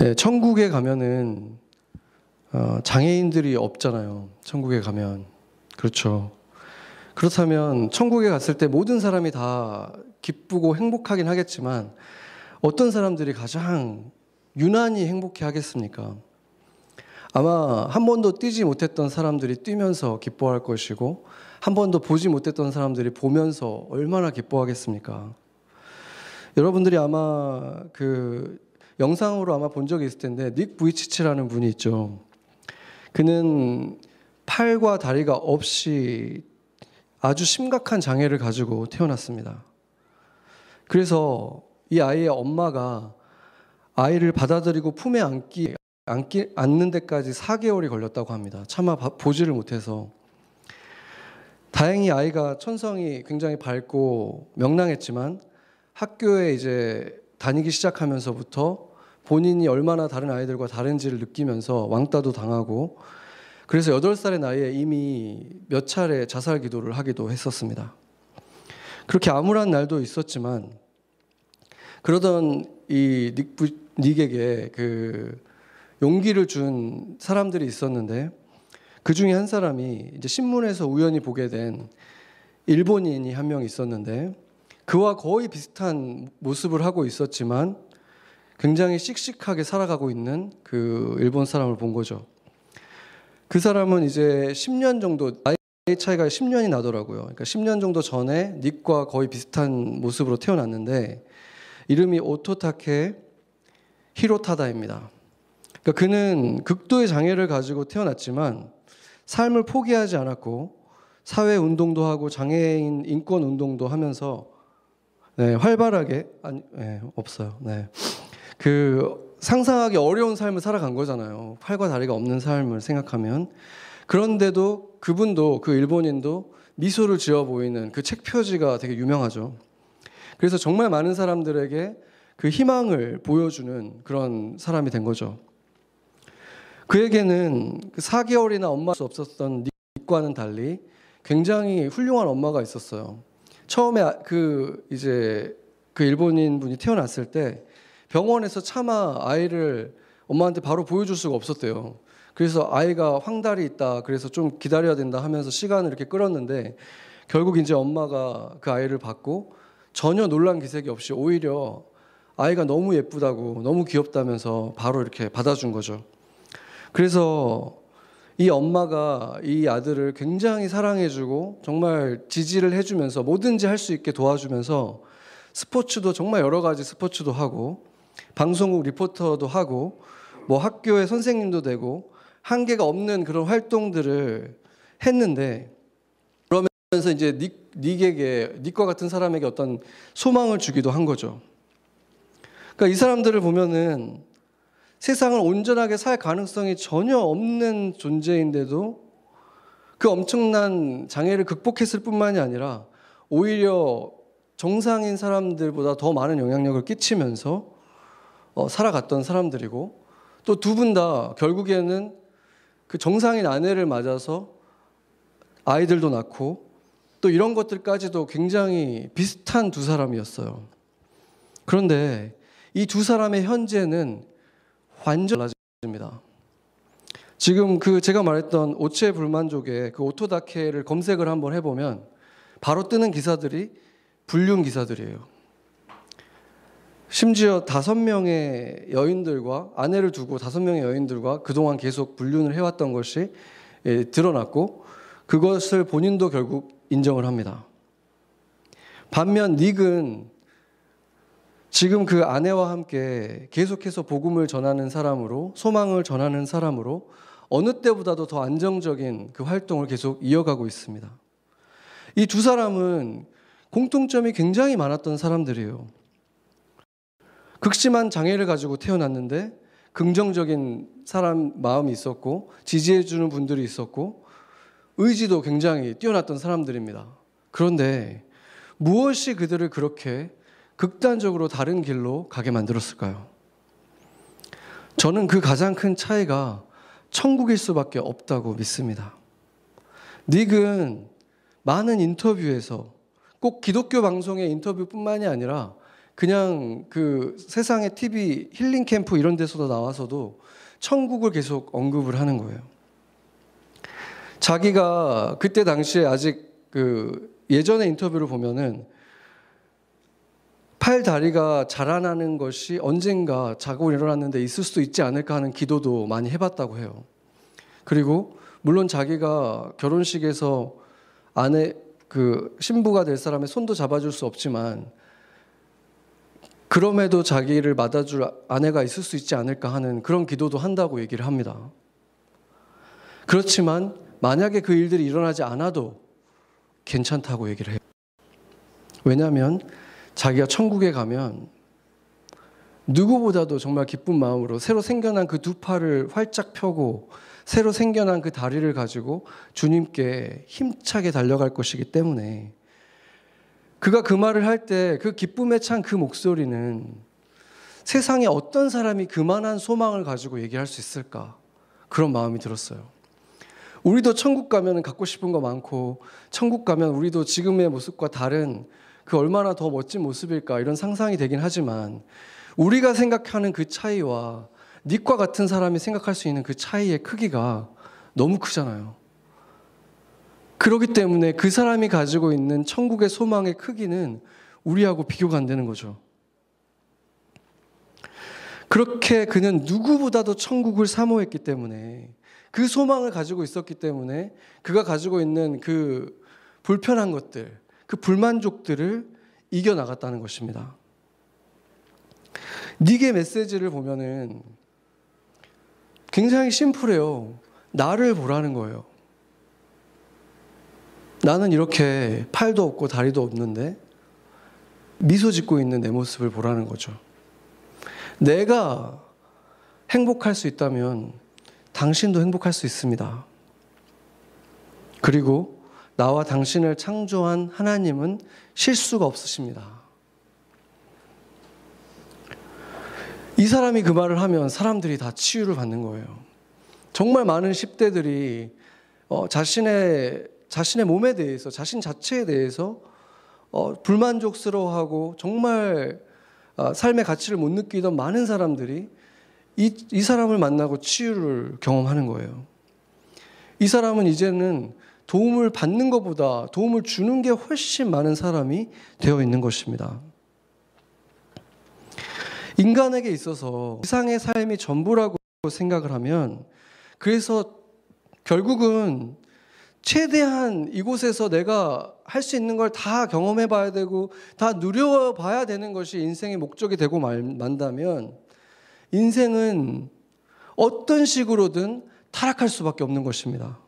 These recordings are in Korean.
예, 천국에 가면은 어, 장애인들이 없잖아요. 천국에 가면 그렇죠. 그렇다면 천국에 갔을 때 모든 사람이 다 기쁘고 행복하긴 하겠지만 어떤 사람들이 가장 유난히 행복해 하겠습니까? 아마 한 번도 뛰지 못했던 사람들이 뛰면서 기뻐할 것이고 한 번도 보지 못했던 사람들이 보면서 얼마나 기뻐하겠습니까? 여러분들이 아마 그 영상으로 아마 본 적이 있을 텐데 닉 부이치치라는 분이 있죠. 그는 팔과 다리가 없이 아주 심각한 장애를 가지고 태어났습니다. 그래서 이 아이의 엄마가 아이를 받아들이고 품에 안기, 안기 안는 데까지 4개월이 걸렸다고 합니다. 차마 보지를 못해서 다행히 아이가 천성이 굉장히 밝고 명랑했지만 학교에 이제 다니기 시작하면서부터 본인이 얼마나 다른 아이들과 다른지를 느끼면서 왕따도 당하고 그래서 8살의 나이에 이미 몇 차례 자살 기도를 하기도 했었습니다. 그렇게 암울한 날도 있었지만 그러던 이 닉, 닉에게 그 용기를 준 사람들이 있었는데 그 중에 한 사람이 이제 신문에서 우연히 보게 된 일본인이 한 명 있었는데 그와 거의 비슷한 모습을 하고 있었지만 굉장히 씩씩하게 살아가고 있는 그 일본 사람을 본 거죠. 그 사람은 이제 10년 정도 나이 차이가 10년이 나더라고요. 그러니까 10년 정도 전에 닉과 거의 비슷한 모습으로 태어났는데 이름이 오토타케 히로타다입니다. 그러니까 그는 극도의 장애를 가지고 태어났지만 삶을 포기하지 않았고 사회 운동도 하고 장애인 인권 운동도 하면서 네, 활발하게 아니 네, 없어요. 네. 그 상상하기 어려운 삶을 살아간 거잖아요. 팔과 다리가 없는 삶을 생각하면 그런데도 그분도 그 일본인도 미소를 지어 보이는 그 책 표지가 되게 유명하죠. 그래서 정말 많은 사람들에게 그 희망을 보여주는 그런 사람이 된 거죠. 그에게는 그 4개월이나 엄마 수 없었던 닉과는 달리 굉장히 훌륭한 엄마가 있었어요. 처음에 아, 그 이제 그 일본인 분이 태어났을 때 병원에서 차마 아이를 엄마한테 바로 보여줄 수가 없었대요. 그래서 아이가 황달이 있다. 그래서 좀 기다려야 된다 하면서 시간을 이렇게 끌었는데 결국 이제 엄마가 그 아이를 받고 전혀 놀란 기색이 없이 오히려 아이가 너무 예쁘다고 너무 귀엽다면서 바로 이렇게 받아준 거죠. 그래서 이 엄마가 이 아들을 굉장히 사랑해주고 정말 지지를 해주면서 뭐든지 할 수 있게 도와주면서 스포츠도 정말 여러 가지 스포츠도 하고 방송국 리포터도 하고 뭐 학교의 선생님도 되고 한계가 없는 그런 활동들을 했는데 그러면서 이제 닉, 닉에게 닉과 같은 사람에게 어떤 소망을 주기도 한 거죠. 그러니까 이 사람들을 보면은 세상을 온전하게 살 가능성이 전혀 없는 존재인데도 그 엄청난 장애를 극복했을 뿐만이 아니라 오히려 정상인 사람들보다 더 많은 영향력을 끼치면서 어, 살아갔던 사람들이고 또 두 분 다 결국에는 그 정상인 아내를 맞아서 아이들도 낳고 또 이런 것들까지도 굉장히 비슷한 두 사람이었어요. 그런데 이 두 사람의 현재는 완전 달라집니다. 지금 그 제가 말했던 오체 불만족의 그 오토다케를 검색을 한번 해보면 바로 뜨는 기사들이 불륜 기사들이에요. 심지어 다섯 명의 여인들과 아내를 두고 다섯 명의 여인들과 그동안 계속 불륜을 해왔던 것이 예, 드러났고 그것을 본인도 결국 인정을 합니다. 반면 닉은 지금 그 아내와 함께 계속해서 복음을 전하는 사람으로 소망을 전하는 사람으로 어느 때보다도 더 안정적인 그 활동을 계속 이어가고 있습니다. 이 두 사람은 공통점이 굉장히 많았던 사람들이에요. 극심한 장애를 가지고 태어났는데 긍정적인 사람 마음이 있었고 지지해 주는 분들이 있었고 의지도 굉장히 뛰어났던 사람들입니다. 그런데 무엇이 그들을 그렇게 극단적으로 다른 길로 가게 만들었을까요? 저는 그 가장 큰 차이가 천국일 수밖에 없다고 믿습니다. 닉은 많은 인터뷰에서 꼭 기독교 방송의 인터뷰뿐만이 아니라 그냥 그 세상의 TV 힐링 캠프 이런 데서도 나와서도 천국을 계속 언급을 하는 거예요. 자기가 그때 당시에 아직 그 예전의 인터뷰를 보면은 팔 다리가 자라나는 것이 언젠가 자고 일어났는데 있을 수도 있지 않을까 하는 기도도 많이 해봤다고 해요. 그리고 물론 자기가 결혼식에서 아내 그 신부가 될 사람의 손도 잡아줄 수 없지만 그럼에도 자기를 맞아줄 아내가 있을 수 있지 않을까 하는 그런 기도도 한다고 얘기를 합니다. 그렇지만 만약에 그 일들이 일어나지 않아도 괜찮다고 얘기를 해요. 왜냐하면 자기가 천국에 가면 누구보다도 정말 기쁜 마음으로 새로 생겨난 그 두 팔을 활짝 펴고 새로 생겨난 그 다리를 가지고 주님께 힘차게 달려갈 것이기 때문에 그가 그 말을 할 때 그 기쁨에 찬 그 목소리는 세상에 어떤 사람이 그만한 소망을 가지고 얘기할 수 있을까 그런 마음이 들었어요. 우리도 천국 가면 갖고 싶은 거 많고 천국 가면 우리도 지금의 모습과 다른 그 얼마나 더 멋진 모습일까 이런 상상이 되긴 하지만 우리가 생각하는 그 차이와 닉과 같은 사람이 생각할 수 있는 그 차이의 크기가 너무 크잖아요. 그렇기 때문에 그 사람이 가지고 있는 천국의 소망의 크기는 우리하고 비교가 안 되는 거죠. 그렇게 그는 누구보다도 천국을 사모했기 때문에 그 소망을 가지고 있었기 때문에 그가 가지고 있는 그 불편한 것들, 그 불만족들을 이겨 나갔다는 것입니다. 닉의 메시지를 보면은 굉장히 심플해요. 나를 보라는 거예요. 나는 이렇게 팔도 없고 다리도 없는데 미소 짓고 있는 내 모습을 보라는 거죠. 내가 행복할 수 있다면 당신도 행복할 수 있습니다. 그리고 나와 당신을 창조한 하나님은 실수가 없으십니다. 이 사람이 그 말을 하면 사람들이 다 치유를 받는 거예요. 정말 많은 10대들이 어, 자신의 자신의 몸에 대해서 자신 자체에 대해서 어, 불만족스러워하고 정말 어, 삶의 가치를 못 느끼던 많은 사람들이 이, 이 사람을 만나고 치유를 경험하는 거예요. 이 사람은 이제는 도움을 받는 것보다 도움을 주는 게 훨씬 많은 사람이 되어 있는 것입니다. 인간에게 있어서 세상의 삶이 전부라고 생각을 하면 그래서 결국은 최대한 이곳에서 내가 할 수 있는 걸 다 경험해 봐야 되고 다 누려 봐야 되는 것이 인생의 목적이 되고 만다면 인생은 어떤 식으로든 타락할 수밖에 없는 것입니다.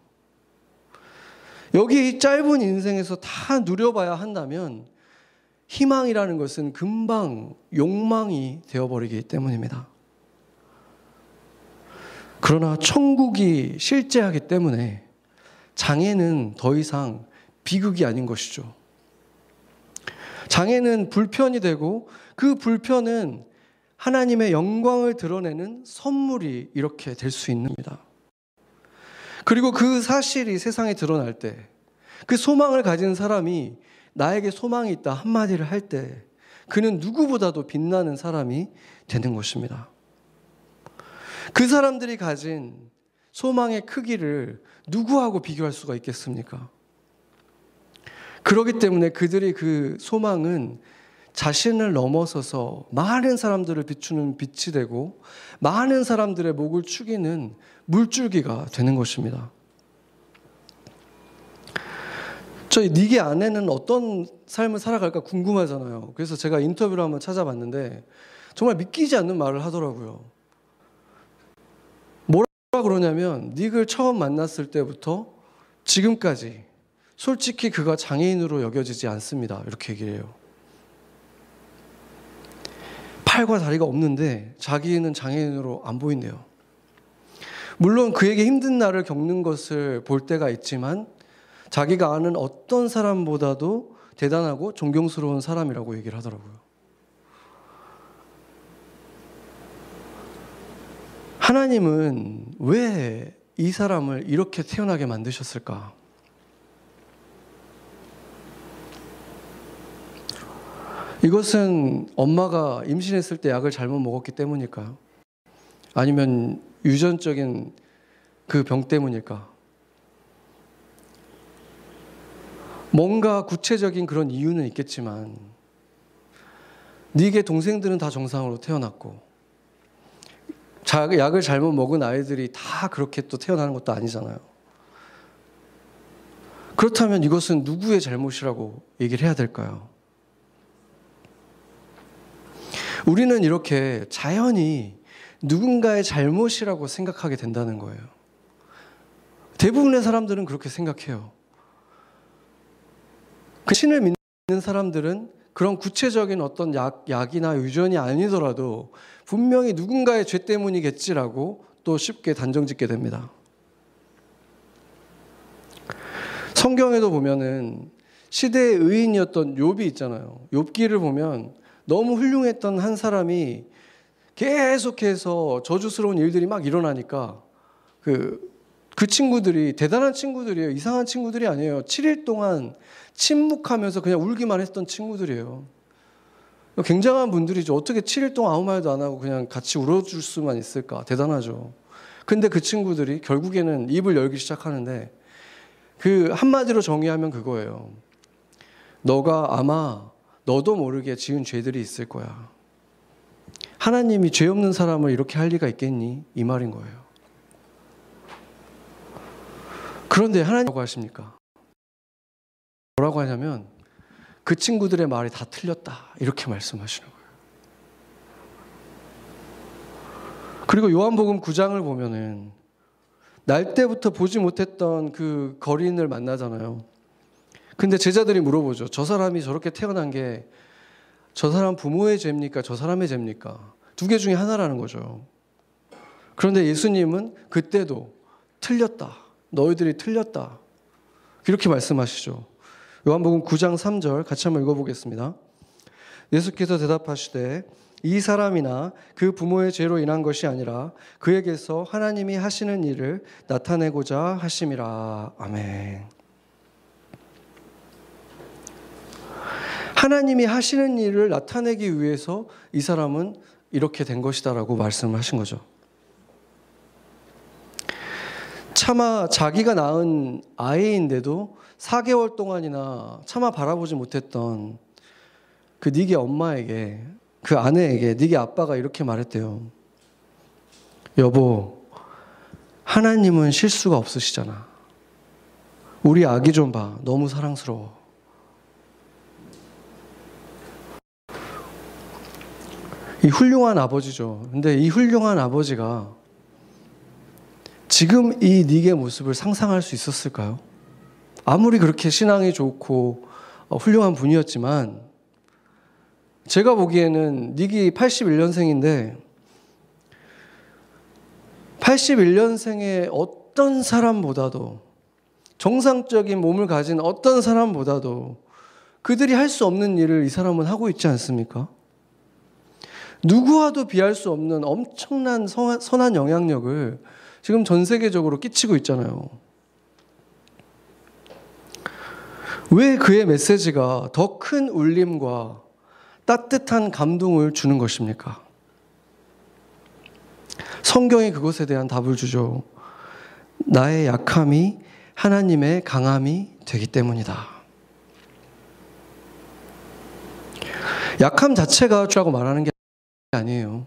여기 짧은 인생에서 다 누려봐야 한다면 희망이라는 것은 금방 욕망이 되어버리기 때문입니다. 그러나 천국이 실제하기 때문에 장애는 더 이상 비극이 아닌 것이죠. 장애는 불편이 되고 그 불편은 하나님의 영광을 드러내는 선물이 이렇게 될 수 있습니다. 그리고 그 사실이 세상에 드러날 때, 그 소망을 가진 사람이 나에게 소망이 있다 한마디를 할 때, 그는 누구보다도 빛나는 사람이 되는 것입니다. 그 사람들이 가진 소망의 크기를 누구하고 비교할 수가 있겠습니까? 그러기 때문에 그들이 그 소망은 자신을 넘어서서 많은 사람들을 비추는 빛이 되고 많은 사람들의 목을 축이는 물줄기가 되는 것입니다. 저희 니게 아내는 어떤 삶을 살아갈까 궁금하잖아요. 그래서 제가 인터뷰를 한번 찾아봤는데 정말 믿기지 않는 말을 하더라고요. 뭐라 그러냐면 닉을 처음 만났을 때부터 지금까지 솔직히 그가 장애인으로 여겨지지 않습니다. 이렇게 얘기를 해요. 팔과 다리가 없는데 자기는 장애인으로 안 보인대요. 물론 그에게 힘든 날을 겪는 것을 볼 때가 있지만 자기가 아는 어떤 사람보다도 대단하고 존경스러운 사람이라고 얘기를 하더라고요. 하나님은 왜 이 사람을 이렇게 태어나게 만드셨을까? 이것은 엄마가 임신했을 때 약을 잘못 먹었기 때문일까요? 아니면 유전적인 그 병 때문일까? 뭔가 구체적인 그런 이유는 있겠지만 네게 동생들은 다 정상으로 태어났고 자- 약을 잘못 먹은 아이들이 다 그렇게 또 태어나는 것도 아니잖아요. 그렇다면 이것은 누구의 잘못이라고 얘기를 해야 될까요? 우리는 이렇게 자연히 누군가의 잘못이라고 생각하게 된다는 거예요. 대부분의 사람들은 그렇게 생각해요. 그 신을 믿는 사람들은 그런 구체적인 어떤 약, 약이나 유전이 아니더라도 분명히 누군가의 죄 때문이겠지라고 또 쉽게 단정 짓게 됩니다. 성경에도 보면은 시대의 의인이었던 욥이 있잖아요. 욥기를 보면 너무 훌륭했던 한 사람이 계속해서 저주스러운 일들이 막 일어나니까 그, 그 친구들이 대단한 친구들이에요. 이상한 친구들이 아니에요. 7일 동안 침묵하면서 그냥 울기만 했던 친구들이에요. 굉장한 분들이죠. 어떻게 7일 동안 아무 말도 안 하고 그냥 같이 울어줄 수만 있을까? 대단하죠. 근데 그 친구들이 결국에는 입을 열기 시작하는데 그 한마디로 정의하면 그거예요. 너가 아마 너도 모르게 지은 죄들이 있을 거야. 하나님이 죄 없는 사람을 이렇게 할 리가 있겠니? 이 말인 거예요. 그런데 하나님 뭐라고 하십니까? 뭐라고 하냐면 그 친구들의 말이 다 틀렸다. 이렇게 말씀하시는 거예요. 그리고 요한복음 9장을 보면은 날 때부터 보지 못했던 그 거린을 만나잖아요. 근데 제자들이 물어보죠. 저 사람이 저렇게 태어난 게 저 사람 부모의 죄입니까? 저 사람의 죄입니까? 두 개 중에 하나라는 거죠. 그런데 예수님은 그때도 틀렸다. 너희들이 틀렸다. 이렇게 말씀하시죠. 요한복음 9장 3절 같이 한번 읽어보겠습니다. 예수께서 대답하시되 이 사람이나 그 부모의 죄로 인한 것이 아니라 그에게서 하나님이 하시는 일을 나타내고자 하심이라. 아멘. 하나님이 하시는 일을 나타내기 위해서 이 사람은 이렇게 된 것이다라고 말씀을 하신 거죠. 차마 자기가 낳은 아이인데도 4개월 동안이나 차마 바라보지 못했던 그 니게 엄마에게 그 아내에게 니게 아빠가 이렇게 말했대요. 여보, 하나님은 실수가 없으시잖아. 우리 아기 좀 봐. 너무 사랑스러워. 이 훌륭한 아버지죠. 근데 이 훌륭한 아버지가 지금 이 닉의 모습을 상상할 수 있었을까요? 아무리 그렇게 신앙이 좋고 어, 훌륭한 분이었지만 제가 보기에는 닉이 81년생인데 81년생의 어떤 사람보다도 정상적인 몸을 가진 어떤 사람보다도 그들이 할 수 없는 일을 이 사람은 하고 있지 않습니까? 누구와도 비할 수 없는 엄청난 선한 영향력을 지금 전 세계적으로 끼치고 있잖아요. 왜 그의 메시지가 더 큰 울림과 따뜻한 감동을 주는 것입니까? 성경이 그것에 대한 답을 주죠. 나의 약함이 하나님의 강함이 되기 때문이다. 약함 자체가 주라고 말하는 게 아니에요.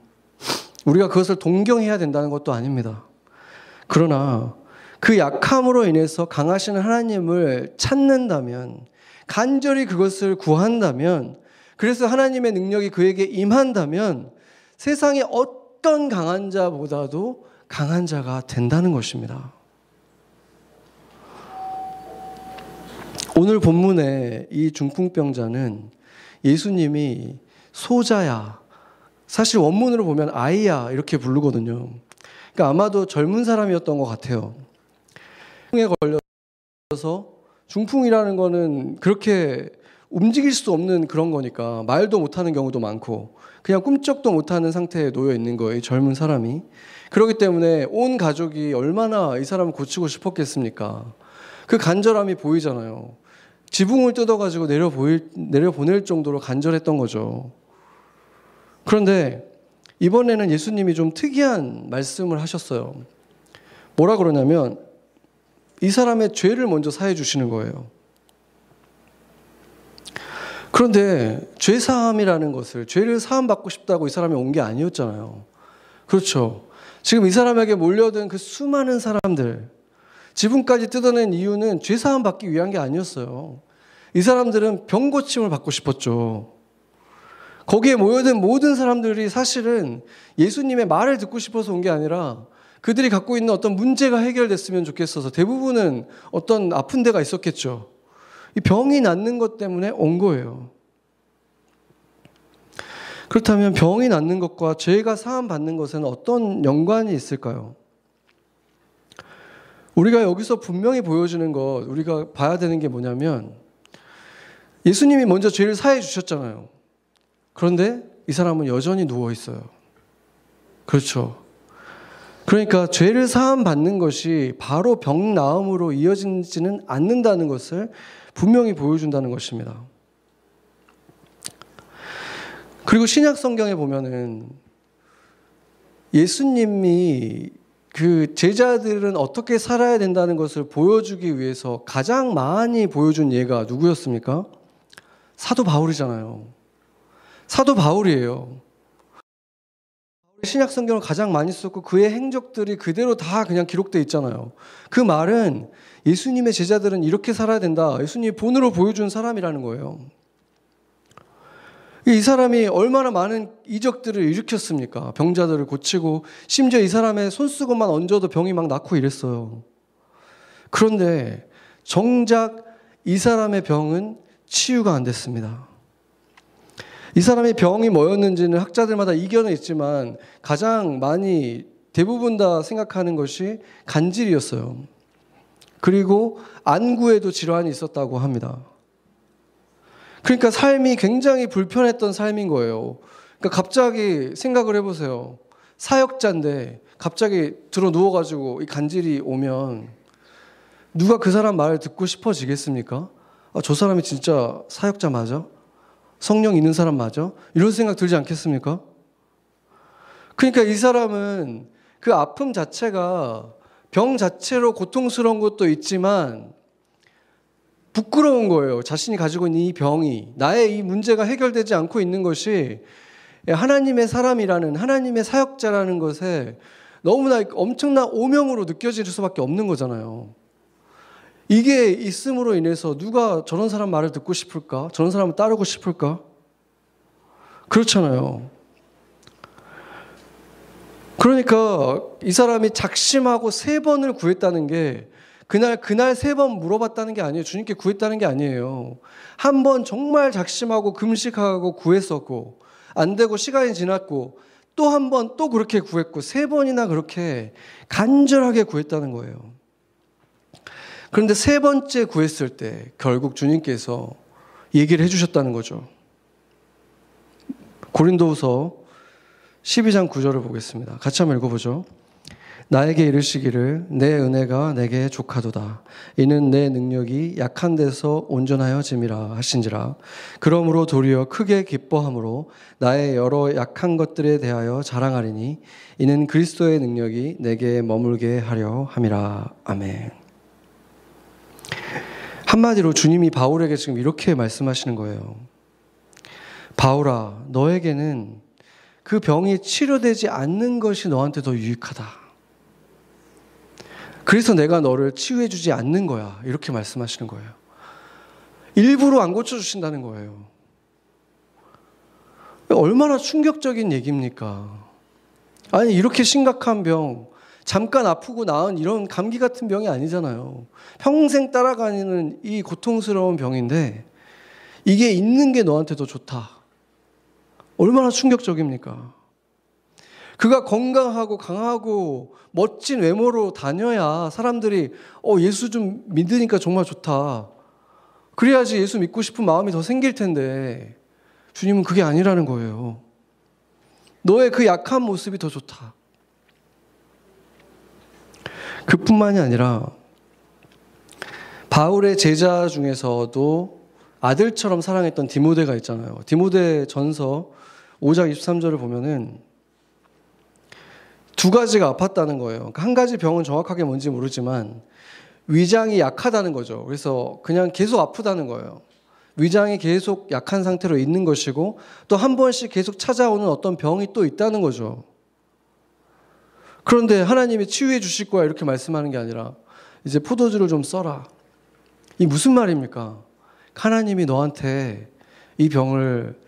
우리가 그것을 동경해야 된다는 것도 아닙니다. 그러나 그 약함으로 인해서 강하신 하나님을 찾는다면, 간절히 그것을 구한다면, 그래서 하나님의 능력이 그에게 임한다면 세상의 어떤 강한 자보다도 강한 자가 된다는 것입니다. 오늘 본문의 이 중풍병자는 예수님이 소자야, 사실 원문으로 보면 아이야 이렇게 부르거든요. 그러니까 아마도 젊은 사람이었던 것 같아요. 중풍에 걸려서 중풍이라는 거는 그렇게 움직일 수 없는 그런 거니까 말도 못하는 경우도 많고 그냥 꿈쩍도 못하는 상태에 놓여 있는 거예요. 젊은 사람이. 그렇기 때문에 온 가족이 얼마나 이 사람을 고치고 싶었겠습니까? 그 간절함이 보이잖아요. 지붕을 뜯어가지고 내려 보일, 내려 보낼 정도로 간절했던 거죠. 그런데 이번에는 예수님이 좀 특이한 말씀을 하셨어요. 뭐라 그러냐면 이 사람의 죄를 먼저 사해 주시는 거예요. 그런데 죄 사함이라는 것을 죄를 사함 받고 싶다고 이 사람이 온 게 아니었잖아요. 그렇죠. 지금 이 사람에게 몰려든 그 수많은 사람들 지붕까지 뜯어낸 이유는 죄 사함 받기 위한 게 아니었어요. 이 사람들은 병 고침을 받고 싶었죠. 거기에 모여든 모든 사람들이 사실은 예수님의 말을 듣고 싶어서 온 게 아니라 그들이 갖고 있는 어떤 문제가 해결됐으면 좋겠어서 대부분은 어떤 아픈 데가 있었겠죠. 이 병이 낫는 것 때문에 온 거예요. 그렇다면 병이 낫는 것과 죄가 사함 받는 것은 어떤 연관이 있을까요? 우리가 여기서 분명히 보여주는 것, 우리가 봐야 되는 게 뭐냐면 예수님이 먼저 죄를 사해 주셨잖아요. 그런데 이 사람은 여전히 누워 있어요. 그렇죠. 그러니까 죄를 사함 받는 것이 바로 병 나음으로 이어지지는 않는다는 것을 분명히 보여준다는 것입니다. 그리고 신약 성경에 보면은 예수님이 그 제자들은 어떻게 살아야 된다는 것을 보여주기 위해서 가장 많이 보여준 예가 누구였습니까? 사도 바울이잖아요. 사도 바울이에요. 신약 성경을 가장 많이 썼고 그의 행적들이 그대로 다 그냥 기록돼 있잖아요. 그 말은 예수님의 제자들은 이렇게 살아야 된다. 예수님이 본으로 보여준 사람이라는 거예요. 이 사람이 얼마나 많은 이적들을 일으켰습니까? 병자들을 고치고 심지어 이 사람의 손수건만 얹어도 병이 막 낫고 이랬어요. 그런데 정작 이 사람의 병은 치유가 안 됐습니다. 이 사람의 병이 뭐였는지는 학자들마다 이견은 있지만 가장 많이 대부분 다 생각하는 것이 간질이었어요. 그리고 안구에도 질환이 있었다고 합니다. 그러니까 삶이 굉장히 불편했던 삶인 거예요. 그러니까 갑자기 생각을 해보세요. 사역자인데 갑자기 들어 누워가지고 이 간질이 오면 누가 그 사람 말을 듣고 싶어지겠습니까? 아, 저 사람이 진짜 사역자 맞아? 성령 있는 사람 맞아? 이런 생각 들지 않겠습니까? 그러니까 이 사람은 그 아픔 자체가 병 자체로 고통스러운 것도 있지만 부끄러운 거예요. 자신이 가지고 있는 이 병이 나의 이 문제가 해결되지 않고 있는 것이 하나님의 사람이라는 하나님의 사역자라는 것에 너무나 엄청난 오명으로 느껴질 수밖에 없는 거잖아요. 이게 있음으로 인해서 누가 저런 사람 말을 듣고 싶을까? 저런 사람을 따르고 싶을까? 그렇잖아요. 그러니까 이 사람이 작심하고 세 번을 구했다는 게 그날 그날 세 번 물어봤다는 게 아니에요. 주님께 구했다는 게 아니에요. 한 번 정말 작심하고 금식하고 구했었고 안 되고 시간이 지났고 또 한 번 또 그렇게 구했고 세 번이나 그렇게 간절하게 구했다는 거예요. 그런데 세 번째 구했을 때 결국 주님께서 얘기를 해주셨다는 거죠. 고린도후서 12장 9절을 보겠습니다. 같이 한번 읽어보죠. 나에게 이르시기를 내 은혜가 내게 족하도다. 이는 내 능력이 약한 데서 온전하여 짐이라 하신지라. 그러므로 도리어 크게 기뻐함으로 나의 여러 약한 것들에 대하여 자랑하리니 이는 그리스도의 능력이 내게 머물게 하려 함이라. 아멘. 한마디로 주님이 바울에게 지금 이렇게 말씀하시는 거예요. 바울아, 너에게는 그 병이 치료되지 않는 것이 너한테 더 유익하다. 그래서 내가 너를 치유해 주지 않는 거야. 이렇게 말씀하시는 거예요. 일부러 안 고쳐주신다는 거예요. 얼마나 충격적인 얘기입니까? 아니, 이렇게 심각한 병, 잠깐 아프고 나은 이런 감기 같은 병이 아니잖아요. 평생 따라가는 이 고통스러운 병인데 이게 있는 게 너한테 더 좋다. 얼마나 충격적입니까? 그가 건강하고 강하고 멋진 외모로 다녀야 사람들이 어, 예수 좀 믿으니까 정말 좋다. 그래야지 예수 믿고 싶은 마음이 더 생길 텐데 주님은 그게 아니라는 거예요. 너의 그 약한 모습이 더 좋다. 그뿐만이 아니라 바울의 제자 중에서도 아들처럼 사랑했던 디모데가 있잖아요. 디모데 전서 5장 23절을 보면은 두 가지가 아팠다는 거예요. 그러니까 한 가지 병은 정확하게 뭔지 모르지만 위장이 약하다는 거죠. 그래서 그냥 계속 아프다는 거예요. 위장이 계속 약한 상태로 있는 것이고 또 한 번씩 계속 찾아오는 어떤 병이 또 있다는 거죠. 그런데 하나님이 치유해 주실 거야 이렇게 말씀하는 게 아니라 이제 포도주를 좀 써라. 이 무슨 말입니까? 하나님이 너한테 이 병을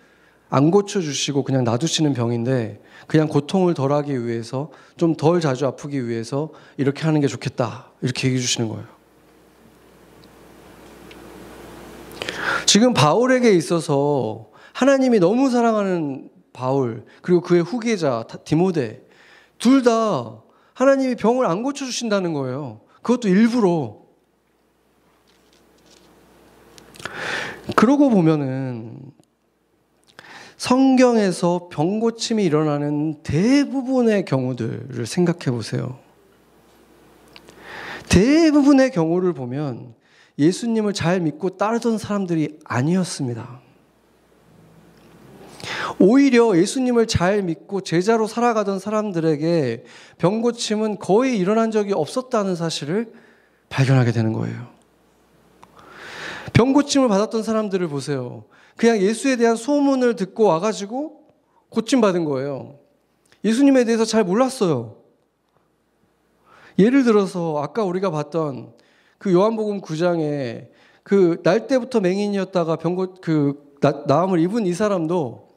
안 고쳐 주시고 그냥 놔두시는 병인데 그냥 고통을 덜하기 위해서 좀 덜 자주 아프기 위해서 이렇게 하는 게 좋겠다. 이렇게 얘기해 주시는 거예요. 지금 바울에게 있어서 하나님이 너무 사랑하는 바울 그리고 그의 후계자 디모데 둘 다 하나님이 병을 안 고쳐 주신다는 거예요. 그것도 일부러 그러고 보면은 성경에서 병 고침이 일어나는 대부분의 경우들을 생각해 보세요. 대부분의 경우를 보면 예수님을 잘 믿고 따르던 사람들이 아니었습니다. 오히려 예수님을 잘 믿고 제자로 살아가던 사람들에게 병고침은 거의 일어난 적이 없었다는 사실을 발견하게 되는 거예요. 병고침을 받았던 사람들을 보세요. 그냥 예수에 대한 소문을 듣고 와가지고 고침 받은 거예요. 예수님에 대해서 잘 몰랐어요. 예를 들어서 아까 우리가 봤던 그 요한복음 9장에 그 날 때부터 맹인이었다가 병고 그 나음을 입은 이 사람도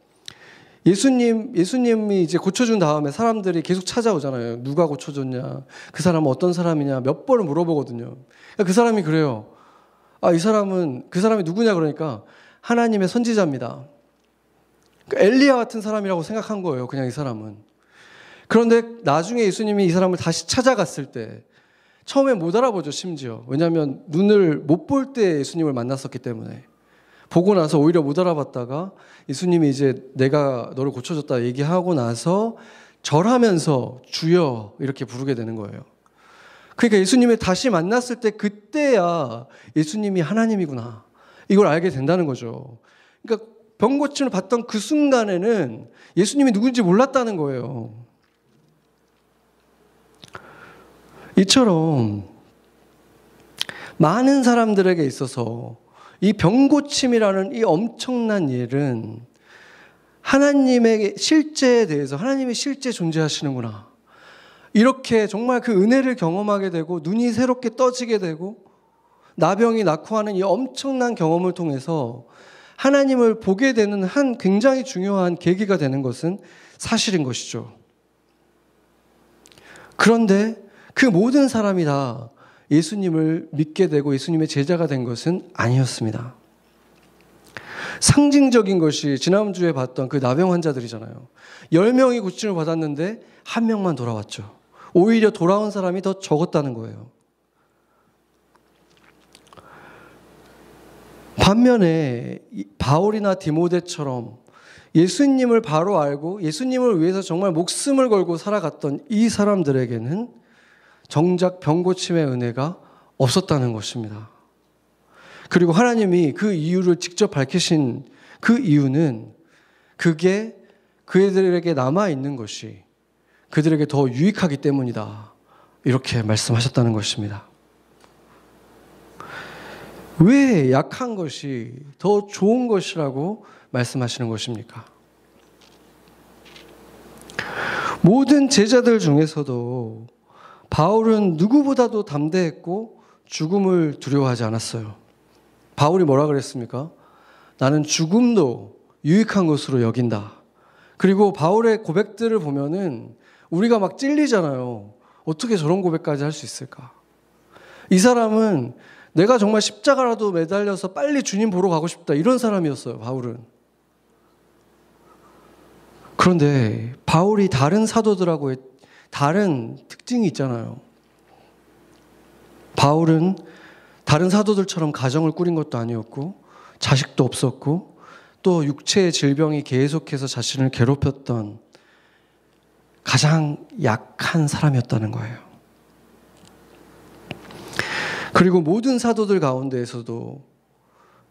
예수님 예수님이 이제 고쳐준 다음에 사람들이 계속 찾아오잖아요. 누가 고쳐줬냐? 그 사람은 어떤 사람이냐? 몇 번을 물어보거든요. 그러니까 그 사람이 그래요. 아, 이 사람은 그 사람이 누구냐 그러니까 하나님의 선지자입니다. 그러니까 엘리야 같은 사람이라고 생각한 거예요. 그냥 이 사람은. 그런데 나중에 예수님이 이 사람을 다시 찾아갔을 때 처음에 못 알아보죠, 심지어. 왜냐하면 눈을 못 볼 때 예수님을 만났었기 때문에. 보고 나서 오히려 못 알아봤다가 예수님이 이제 내가 너를 고쳐줬다 얘기하고 나서 절하면서 주여 이렇게 부르게 되는 거예요. 그러니까 예수님을 다시 만났을 때 그때야 예수님이 하나님이구나. 이걸 알게 된다는 거죠. 그러니까 병 고침을 받던 그 순간에는 예수님이 누군지 몰랐다는 거예요. 이처럼 많은 사람들에게 있어서 이 병고침이라는 이 엄청난 일은 하나님의 실제에 대해서 하나님이 실제 존재하시는구나. 이렇게 정말 그 은혜를 경험하게 되고 눈이 새롭게 떠지게 되고 나병이 낳고 하는 이 엄청난 경험을 통해서 하나님을 보게 되는 한 굉장히 중요한 계기가 되는 것은 사실인 것이죠. 그런데 그 모든 사람이 다 예수님을 믿게 되고 예수님의 제자가 된 것은 아니었습니다. 상징적인 것이 지난주에 봤던 그 나병 환자들이잖아요. 10명이 고침을 받았는데 한 명만 돌아왔죠. 오히려 돌아온 사람이 더 적었다는 거예요. 반면에 바울이나 디모데처럼 예수님을 바로 알고 예수님을 위해서 정말 목숨을 걸고 살아갔던 이 사람들에게는 정작 병고침의 은혜가 없었다는 것입니다. 그리고 하나님이 그 이유를 직접 밝히신 그 이유는 그게 그들에게 남아 있는 것이 그들에게 더 유익하기 때문이다. 이렇게 말씀하셨다는 것입니다. 왜 약한 것이 더 좋은 것이라고 말씀하시는 것입니까? 모든 제자들 중에서도 바울은 누구보다도 담대했고 죽음을 두려워하지 않았어요. 바울이 뭐라 그랬습니까? 나는 죽음도 유익한 것으로 여긴다. 그리고 바울의 고백들을 보면은 우리가 막 찔리잖아요. 어떻게 저런 고백까지 할 수 있을까? 이 사람은 내가 정말 십자가라도 매달려서 빨리 주님 보러 가고 싶다. 이런 사람이었어요, 바울은. 그런데 바울이 다른 사도들하고의 다른 특징이 있잖아요. 바울은 다른 사도들처럼 가정을 꾸린 것도 아니었고, 자식도 없었고, 또 육체의 질병이 계속해서 자신을 괴롭혔던 가장 약한 사람이었다는 거예요. 그리고 모든 사도들 가운데에서도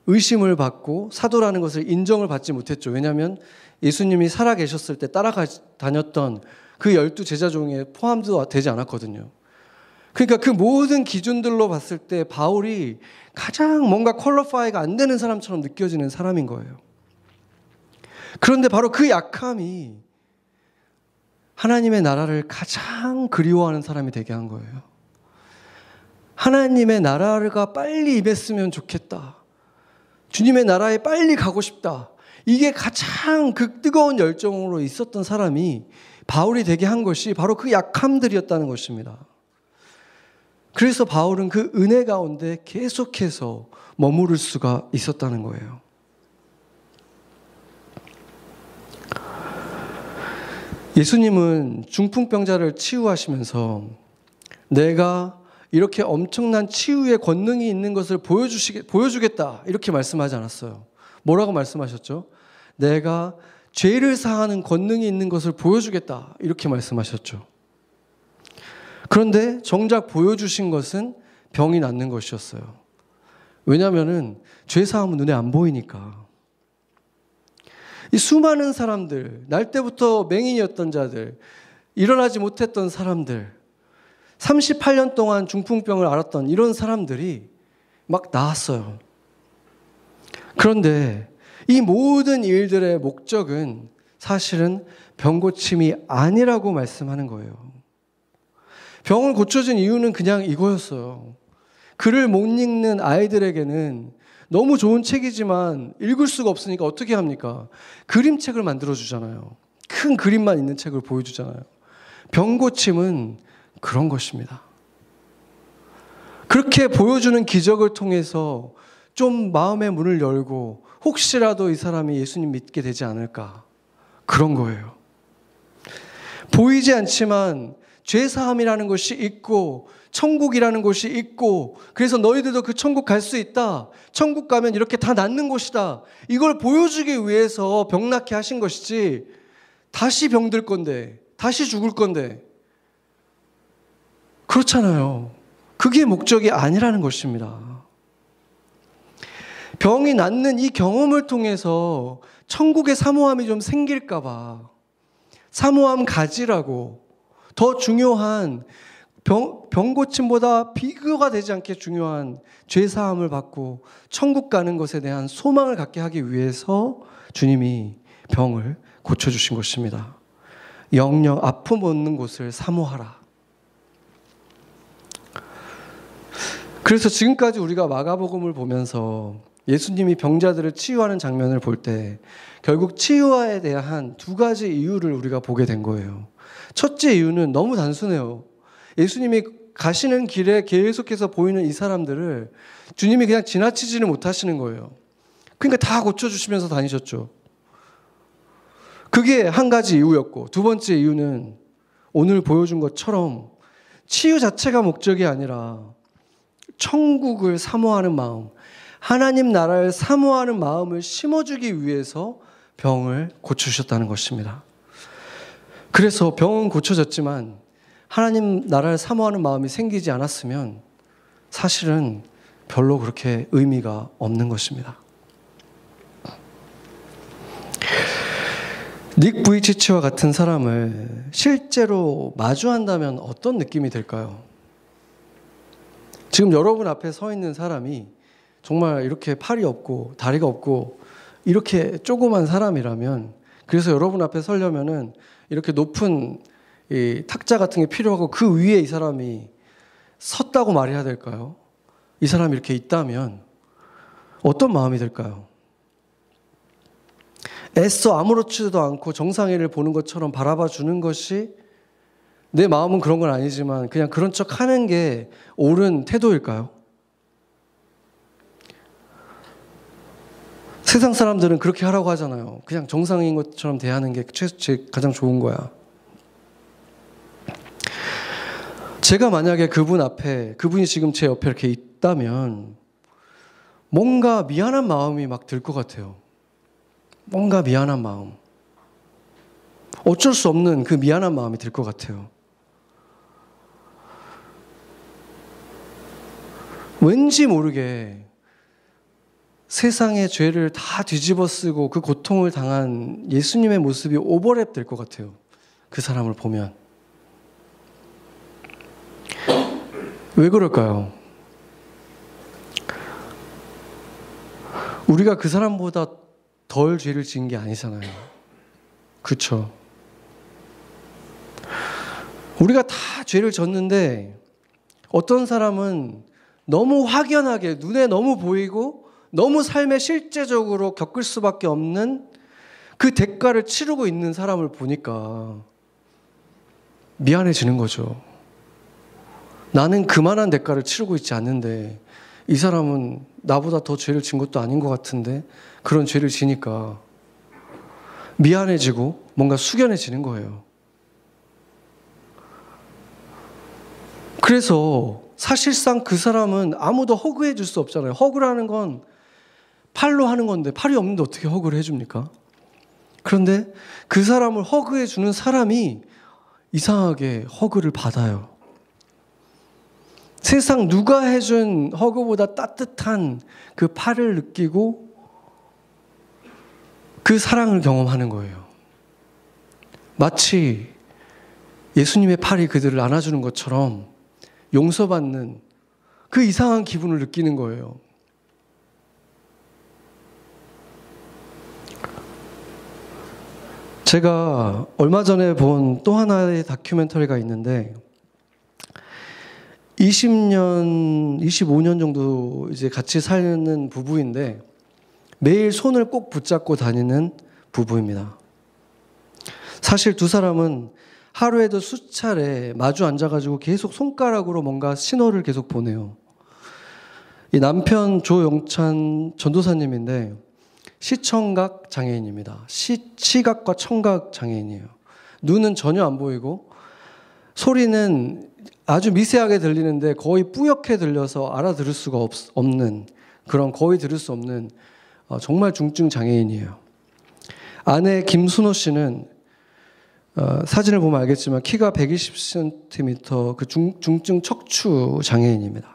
의심을 받고 사도라는 것을 인정을 받지 못했죠. 왜냐하면 예수님이 살아 계셨을 때 따라가 다녔던 그 열두 제자 중에 포함도 되지 않았거든요. 그러니까 그 모든 기준들로 봤을 때 바울이 가장 뭔가 퀄러파이가 안 되는 사람처럼 느껴지는 사람인 거예요. 그런데 바로 그 약함이 하나님의 나라를 가장 그리워하는 사람이 되게 한 거예요. 하나님의 나라가 빨리 임했으면 좋겠다. 주님의 나라에 빨리 가고 싶다. 이게 가장 그 뜨거운 열정으로 있었던 사람이 바울이 되게 한 것이 바로 그 약함들이었다는 것입니다. 그래서 바울은 그 은혜 가운데 계속해서 머무를 수가 있었다는 거예요. 예수님은 중풍병자를 치유하시면서 내가 이렇게 엄청난 치유의 권능이 있는 것을 보여주시 보여주겠다. 이렇게 말씀하지 않았어요. 뭐라고 말씀하셨죠? 내가 죄를 사하는 권능이 있는 것을 보여주겠다. 이렇게 말씀하셨죠. 그런데 정작 보여주신 것은 병이 낫는 것이었어요. 왜냐하면은 죄 사함은 눈에 안 보이니까. 이 수많은 사람들, 날 때부터 맹인이었던 자들, 일어나지 못했던 사람들, 38년 동안 중풍병을 앓았던 이런 사람들이 막 나왔어요. 그런데 이 모든 일들의 목적은 사실은 병 고침이 아니라고 말씀하는 거예요. 병을 고쳐준 이유는 그냥 이거였어요. 글을 못 읽는 아이들에게는 너무 좋은 책이지만 읽을 수가 없으니까 어떻게 합니까? 그림책을 만들어 주잖아요. 큰 그림만 있는 책을 보여주잖아요. 병 고침은 그런 것입니다. 그렇게 보여주는 기적을 통해서 좀 마음의 문을 열고 혹시라도 이 사람이 예수님 믿게 되지 않을까. 그런 거예요. 보이지 않지만 죄사함이라는 것이 있고 천국이라는 곳이 있고 그래서 너희들도 그 천국 갈 수 있다. 천국 가면 이렇게 다 낫는 곳이다. 이걸 보여주기 위해서 병낫게 하신 것이지 다시 병들 건데 다시 죽을 건데 그렇잖아요. 그게 목적이 아니라는 것입니다. 병이 낫는 이 경험을 통해서 천국의 사모함이 좀 생길까봐 사모함 가지라고 더 중요한 병, 병 고침보다 비교가 되지 않게 중요한 죄사함을 받고 천국 가는 것에 대한 소망을 갖게 하기 위해서 주님이 병을 고쳐주신 것입니다. 영영 아픔 없는 곳을 사모하라. 그래서 지금까지 우리가 마가복음을 보면서 예수님이 병자들을 치유하는 장면을 볼 때 결국 치유에 대한 두 가지 이유를 우리가 보게 된 거예요. 첫째 이유는 너무 단순해요. 예수님이 가시는 길에 계속해서 보이는 이 사람들을 주님이 그냥 지나치지는 못하시는 거예요. 그러니까 다 고쳐주시면서 다니셨죠. 그게 한 가지 이유였고, 두 번째 이유는 오늘 보여준 것처럼 치유 자체가 목적이 아니라 천국을 사모하는 마음, 하나님 나라를 사모하는 마음을 심어주기 위해서 병을 고치셨다는 것입니다. 그래서 병은 고쳐졌지만 하나님 나라를 사모하는 마음이 생기지 않았으면 사실은 별로 그렇게 의미가 없는 것입니다. 닉 부이치치와 같은 사람을 실제로 마주한다면 어떤 느낌이 들까요? 지금 여러분 앞에 서 있는 사람이 정말 이렇게 팔이 없고 다리가 없고 이렇게 조그만 사람이라면 그래서 여러분 앞에 서려면은 이렇게 높은 이 탁자 같은 게 필요하고 그 위에 이 사람이 섰다고 말해야 될까요? 이 사람이 이렇게 있다면 어떤 마음이 들까요? 애써 아무렇지도 않고 정상회를 보는 것처럼 바라봐 주는 것이 내 마음은 그런 건 아니지만 그냥 그런 척 하는 게 옳은 태도일까요? 세상 사람들은 그렇게 하라고 하잖아요. 그냥 정상인 것처럼 대하는 게 최, 제 가장 좋은 거야. 제가 만약에 그분 앞에, 그분이 지금 제 옆에 이렇게 있다면 뭔가 미안한 마음이 막 들 것 같아요. 뭔가 미안한 마음. 어쩔 수 없는 그 미안한 마음이 들 것 같아요. 왠지 모르게 세상의 죄를 다 뒤집어 쓰고 그 고통을 당한 예수님의 모습이 오버랩 될 것 같아요. 그 사람을 보면. 왜 그럴까요? 우리가 그 사람보다 덜 죄를 지은 게 아니잖아요. 그쵸? 우리가 다 죄를 졌는데 어떤 사람은 너무 확연하게 눈에 너무 보이고 너무 삶에 실제적으로 겪을 수밖에 없는 그 대가를 치르고 있는 사람을 보니까 미안해지는 거죠. 나는 그만한 대가를 치르고 있지 않는데 이 사람은 나보다 더 죄를 진 것도 아닌 것 같은데 그런 죄를 지니까 미안해지고 뭔가 숙연해지는 거예요. 그래서 사실상 그 사람은 아무도 허그해 줄 수 없잖아요. 허그라는 건 팔로 하는 건데 팔이 없는데 어떻게 허그를 해줍니까? 그런데 그 사람을 허그해 주는 사람이 이상하게 허그를 받아요. 세상 누가 해준 허그보다 따뜻한 그 팔을 느끼고 그 사랑을 경험하는 거예요. 마치 예수님의 팔이 그들을 안아주는 것처럼 용서받는 그 이상한 기분을 느끼는 거예요. 제가 얼마 전에 본 또 하나의 다큐멘터리가 있는데 20년, 25년 정도 이제 같이 사는 부부인데 매일 손을 꼭 붙잡고 다니는 부부입니다. 사실 두 사람은 하루에도 수차례 마주 앉아가지고 계속 손가락으로 뭔가 신호를 계속 보내요. 이 남편 조영찬 전도사님인데 시청각 장애인입니다. 시, 시각과 청각 장애인이에요. 눈은 전혀 안 보이고 소리는 아주 미세하게 들리는데 거의 뿌옇게 들려서 알아들을 수가 없, 는 그런 거의 들을 수 없는 어, 정말 중증 장애인이에요. 아내 김순호 씨는 어, 사진을 보면 알겠지만 키가 120cm 그 중, 중증 척추 장애인입니다.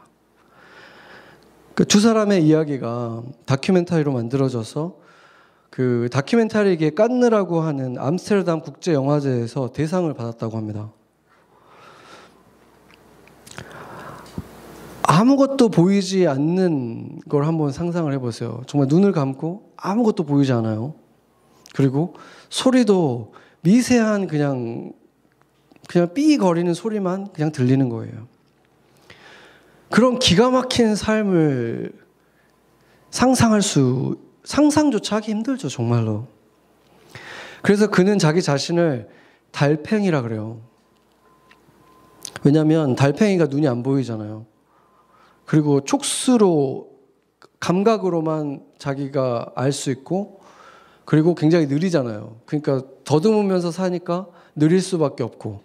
그 두 사람의 이야기가 다큐멘터리로 만들어져서 그 다큐멘터리계 깐느라고 하는 암스테르담 국제 영화제에서 대상을 받았다고 합니다. 아무것도 보이지 않는 걸 한번 상상을 해보세요. 정말 눈을 감고 아무것도 보이지 않아요. 그리고 소리도 미세한 그냥 그냥 삐 거리는 소리만 그냥 들리는 거예요. 그런 기가 막힌 삶을 상상할 수 상상조차 하기 힘들죠, 정말로. 그래서 그는 자기 자신을 달팽이라 그래요. 왜냐하면 달팽이가 눈이 안 보이잖아요. 그리고 촉수로 감각으로만 자기가 알 수 있고 그리고 굉장히 느리잖아요. 그러니까 더듬으면서 사니까 느릴 수밖에 없고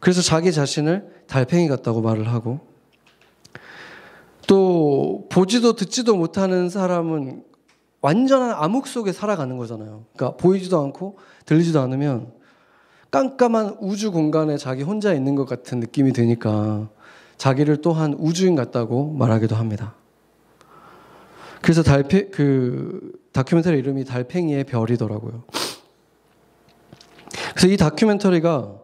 그래서 자기 자신을 달팽이 같다고 말을 하고 또 보지도 듣지도 못하는 사람은 완전한 암흑 속에 살아가는 거잖아요. 그러니까 보이지도 않고 들리지도 않으면 깜깜한 우주 공간에 자기 혼자 있는 것 같은 느낌이 드니까 자기를 또한 우주인 같다고 말하기도 합니다. 그래서 달팽 그 다큐멘터리 이름이 달팽이의 별이더라고요. 그래서 이 다큐멘터리가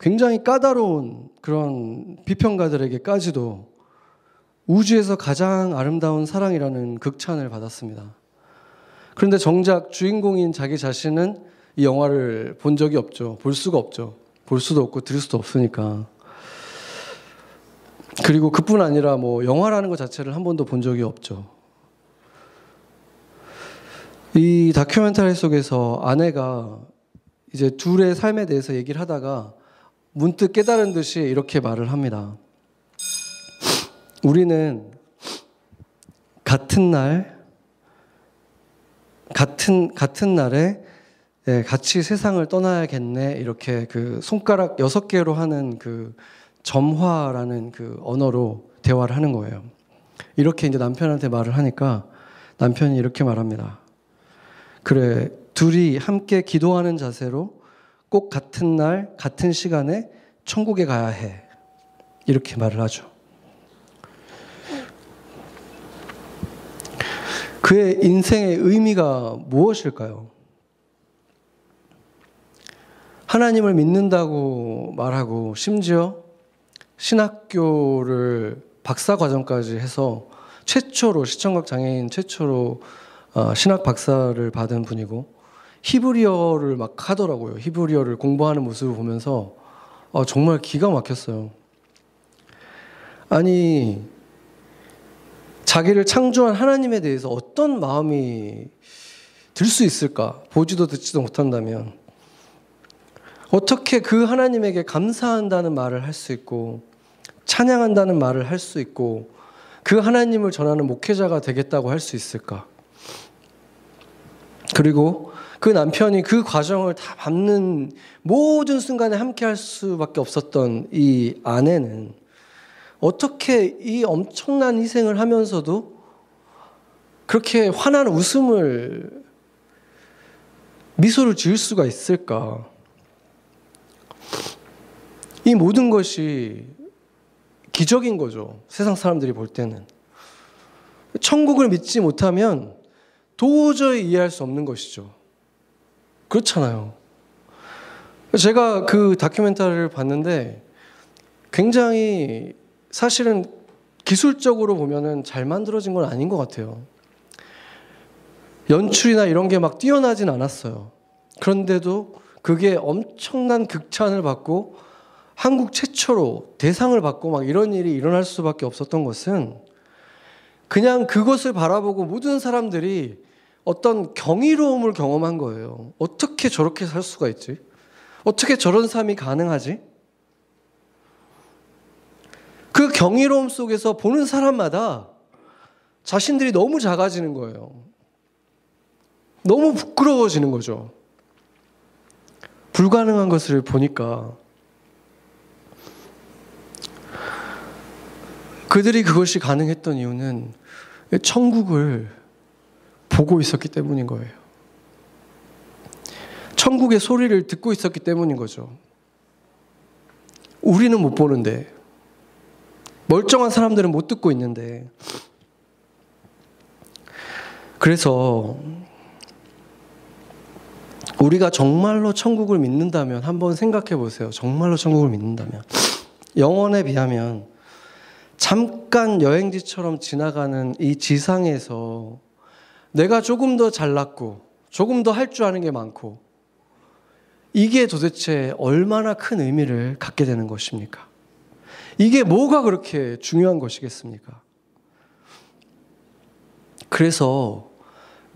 굉장히 까다로운 그런 비평가들에게까지도 우주에서 가장 아름다운 사랑이라는 극찬을 받았습니다. 그런데 정작 주인공인 자기 자신은 이 영화를 본 적이 없죠. 볼 수가 없죠. 볼 수도 없고 들을 수도 없으니까. 그리고 그뿐 아니라 뭐 영화라는 것 자체를 한 번도 본 적이 없죠. 이 다큐멘터리 속에서 아내가 이제 둘의 삶에 대해서 얘기를 하다가 문득 깨달은 듯이 이렇게 말을 합니다. 우리는 같은 날, 같은, 같은 날에 네, 같이 세상을 떠나야겠네. 이렇게 그 손가락 여섯 개로 하는 그 점화라는 그 언어로 대화를 하는 거예요. 이렇게 이제 남편한테 말을 하니까 남편이 이렇게 말합니다. 그래, 둘이 함께 기도하는 자세로 꼭 같은 날, 같은 시간에 천국에 가야 해. 이렇게 말을 하죠. 그의 인생의 의미가 무엇일까요? 하나님을 믿는다고 말하고 심지어 신학교를 박사 과정까지 해서 최초로 시청각 장애인 최초로 어, 신학 박사를 받은 분이고 히브리어를 막 하더라고요. 히브리어를 공부하는 모습을 보면서 어, 정말 기가 막혔어요. 아니 자기를 창조한 하나님에 대해서 어떤 마음이 들 수 있을까? 보지도 듣지도 못한다면 어떻게 그 하나님에게 감사한다는 말을 할 수 있고 찬양한다는 말을 할 수 있고 그 하나님을 전하는 목회자가 되겠다고 할 수 있을까? 그리고 그 남편이 그 과정을 다 밟는 모든 순간에 함께 할 수밖에 없었던 이 아내는 어떻게 이 엄청난 희생을 하면서도 그렇게 환한 웃음을 미소를 지을 수가 있을까? 이 모든 것이 기적인 거죠. 세상 사람들이 볼 때는. 천국을 믿지 못하면 도저히 이해할 수 없는 것이죠. 그렇잖아요. 제가 그 다큐멘터리를 봤는데 굉장히 사실은 기술적으로 보면은 잘 만들어진 건 아닌 것 같아요. 연출이나 이런 게 막 뛰어나진 않았어요. 그런데도 그게 엄청난 극찬을 받고 한국 최초로 대상을 받고 막 이런 일이 일어날 수밖에 없었던 것은 그냥 그것을 바라보고 모든 사람들이 어떤 경이로움을 경험한 거예요. 어떻게 저렇게 살 수가 있지? 어떻게 저런 삶이 가능하지? 그 경이로움 속에서 보는 사람마다 자신들이 너무 작아지는 거예요. 너무 부끄러워지는 거죠. 불가능한 것을 보니까 그들이 그것이 가능했던 이유는 천국을 보고 있었기 때문인 거예요. 천국의 소리를 듣고 있었기 때문인 거죠. 우리는 못 보는데, 멀쩡한 사람들은 못 듣고 있는데, 그래서 우리가 정말로 천국을 믿는다면 한번 생각해 보세요. 정말로 천국을 믿는다면. 영원에 비하면 잠깐 여행지처럼 지나가는 이 지상에서 내가 조금 더 잘났고 조금 더 할 줄 아는 게 많고 이게 도대체 얼마나 큰 의미를 갖게 되는 것입니까? 이게 뭐가 그렇게 중요한 것이겠습니까? 그래서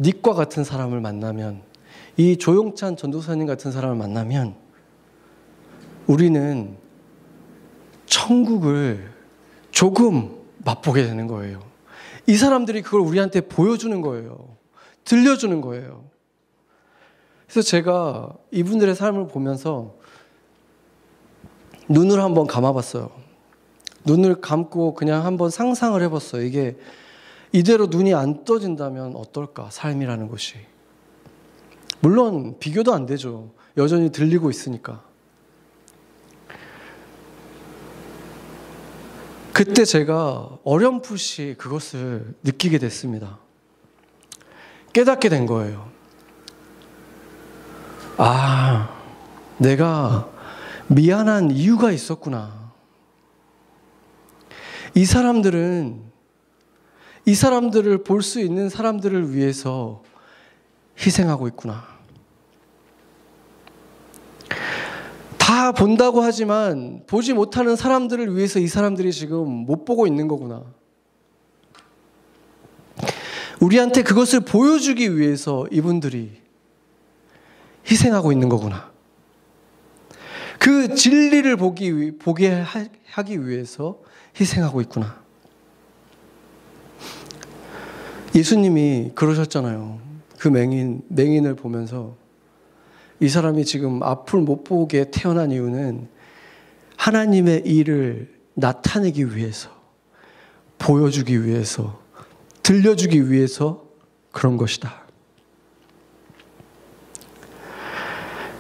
닉과 같은 사람을 만나면 이 조용찬 전도사님 같은 사람을 만나면 우리는 천국을 조금 맛보게 되는 거예요. 이 사람들이 그걸 우리한테 보여주는 거예요. 들려주는 거예요. 그래서 제가 이분들의 삶을 보면서 눈을 한번 감아봤어요. 눈을 감고 그냥 한번 상상을 해봤어요. 이게 이대로 눈이 안 떠진다면 어떨까, 삶이라는 것이. 물론 비교도 안 되죠. 여전히 들리고 있으니까. 그때 제가 어렴풋이 그것을 느끼게 됐습니다. 깨닫게 된 거예요. 아, 내가 미안한 이유가 있었구나. 이 사람들은 이 사람들을 볼 수 있는 사람들을 위해서 희생하고 있구나. 다 본다고 하지만 보지 못하는 사람들을 위해서 이 사람들이 지금 못 보고 있는 거구나. 우리한테 그것을 보여주기 위해서 이분들이 희생하고 있는 거구나. 그 진리를 보기, 보게 하기 위해서 희생하고 있구나. 예수님이 그러셨잖아요. 그 맹인, 맹인을 보면서 이 사람이 지금 앞을 못 보게 태어난 이유는 하나님의 일을 나타내기 위해서, 보여주기 위해서, 들려주기 위해서 그런 것이다.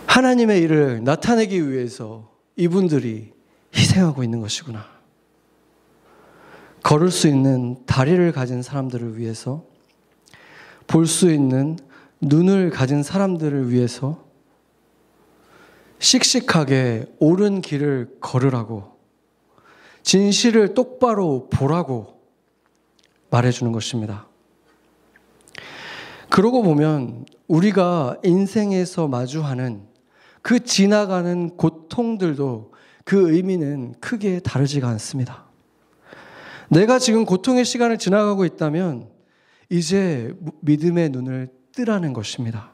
하나님의 일을 나타내기 위해서 이분들이 희생하고 있는 것이구나. 걸을 수 있는 다리를 가진 사람들을 위해서 볼 수 있는 눈을 가진 사람들을 위해서 씩씩하게 옳은 길을 걸으라고 진실을 똑바로 보라고 말해주는 것입니다. 그러고 보면 우리가 인생에서 마주하는 그 지나가는 고통들도 그 의미는 크게 다르지가 않습니다. 내가 지금 고통의 시간을 지나가고 있다면 이제 믿음의 눈을 뜨라는 것입니다.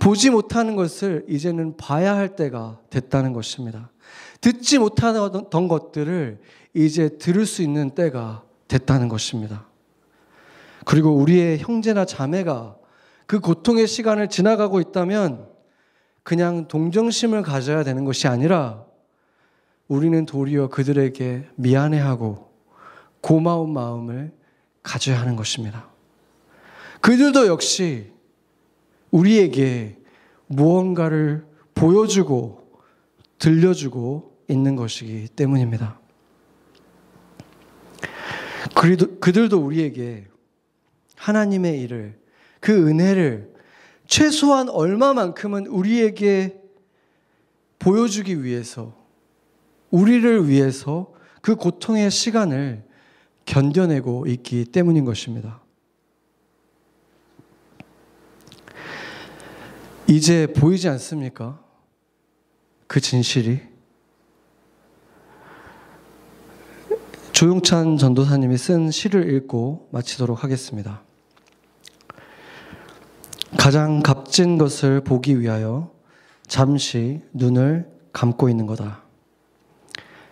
보지 못하는 것을 이제는 봐야 할 때가 됐다는 것입니다. 듣지 못하던 것들을 이제 들을 수 있는 때가 됐다는 것입니다. 그리고 우리의 형제나 자매가 그 고통의 시간을 지나가고 있다면 그냥 동정심을 가져야 되는 것이 아니라 우리는 도리어 그들에게 미안해하고 고마운 마음을 가져야 하는 것입니다. 그들도 역시 우리에게 무언가를 보여주고 들려주고 있는 것이기 때문입니다. 그들도 우리에게 하나님의 일을, 그 은혜를 최소한 얼마만큼은 우리에게 보여주기 위해서, 우리를 위해서 그 고통의 시간을 견뎌내고 있기 때문인 것입니다. 이제 보이지 않습니까? 그 진실이. 조용찬 전도사님이 쓴 시를 읽고 마치도록 하겠습니다. 가장 값진 것을 보기 위하여 잠시 눈을 감고 있는 거다.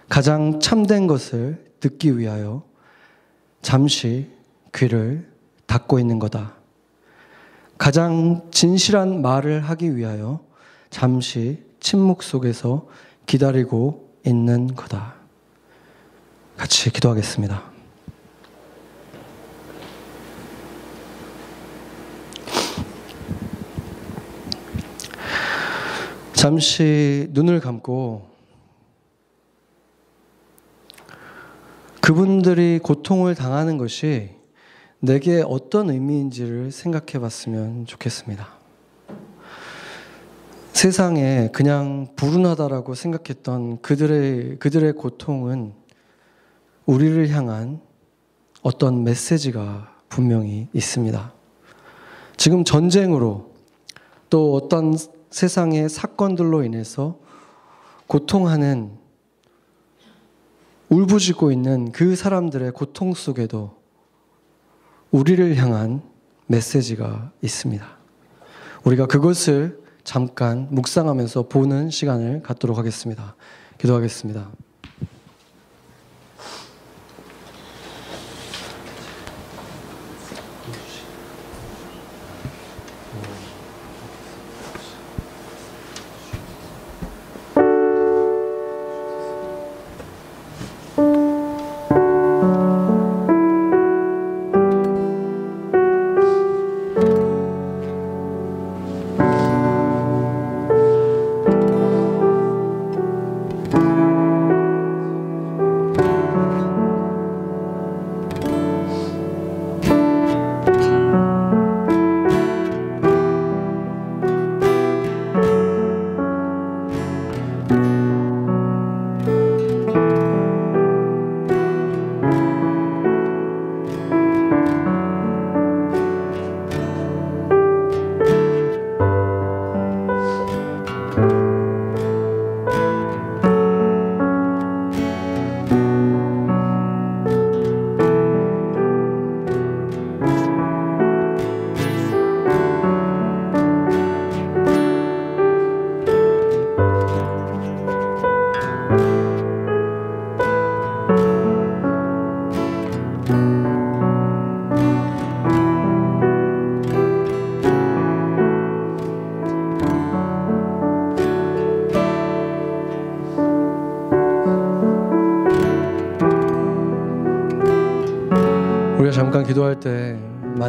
가장 참된 것을 듣기 위하여 잠시 귀를 닫고 있는 거다. 가장 진실한 말을 하기 위하여 잠시 침묵 속에서 기다리고 있는 거다. 같이 기도하겠습니다. 잠시 눈을 감고 그분들이 고통을 당하는 것이 내게 어떤 의미인지를 생각해 봤으면 좋겠습니다. 세상에 그냥 불운하다라고 생각했던 그들의, 그들의 고통은 우리를 향한 어떤 메시지가 분명히 있습니다. 지금 전쟁으로 또 어떤 세상의 사건들로 인해서 고통하는 울부짖고 있는 그 사람들의 고통 속에도 우리를 향한 메시지가 있습니다. 우리가 그것을 잠깐 묵상하면서 보는 시간을 갖도록 하겠습니다. 기도하겠습니다.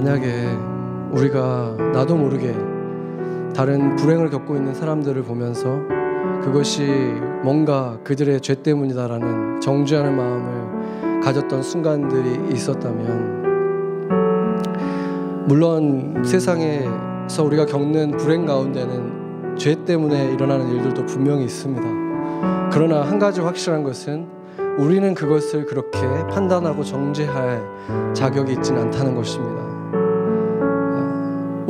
만약에 우리가 나도 모르게 다른 불행을 겪고 있는 사람들을 보면서 그것이 뭔가 그들의 죄 때문이다라는 정죄하는 마음을 가졌던 순간들이 있었다면 물론 세상에서 우리가 겪는 불행 가운데는 죄 때문에 일어나는 일들도 분명히 있습니다. 그러나 한 가지 확실한 것은 우리는 그것을 그렇게 판단하고 정죄할 자격이 있지는 않다는 것입니다.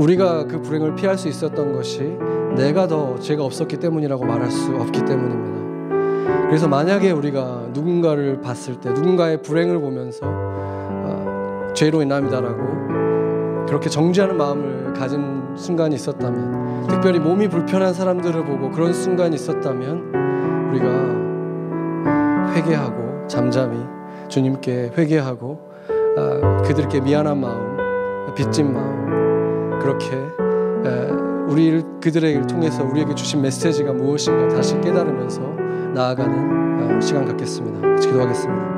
우리가 그 불행을 피할 수 있었던 것이 내가 더 죄가 없었기 때문이라고 말할 수 없기 때문입니다. 그래서 만약에 우리가 누군가를 봤을 때 누군가의 불행을 보면서 어, 죄로 인함이다라고 그렇게 정죄하는 마음을 가진 순간이 있었다면 특별히 몸이 불편한 사람들을 보고 그런 순간이 있었다면 우리가 회개하고 잠잠히 주님께 회개하고 아, 그들께 미안한 마음 빚진 마음 그렇게 우리 그들의 통해서 우리에게 주신 메시지가 무엇인가 다시 깨달으면서 나아가는 어, 시간 갖겠습니다. 기도하겠습니다.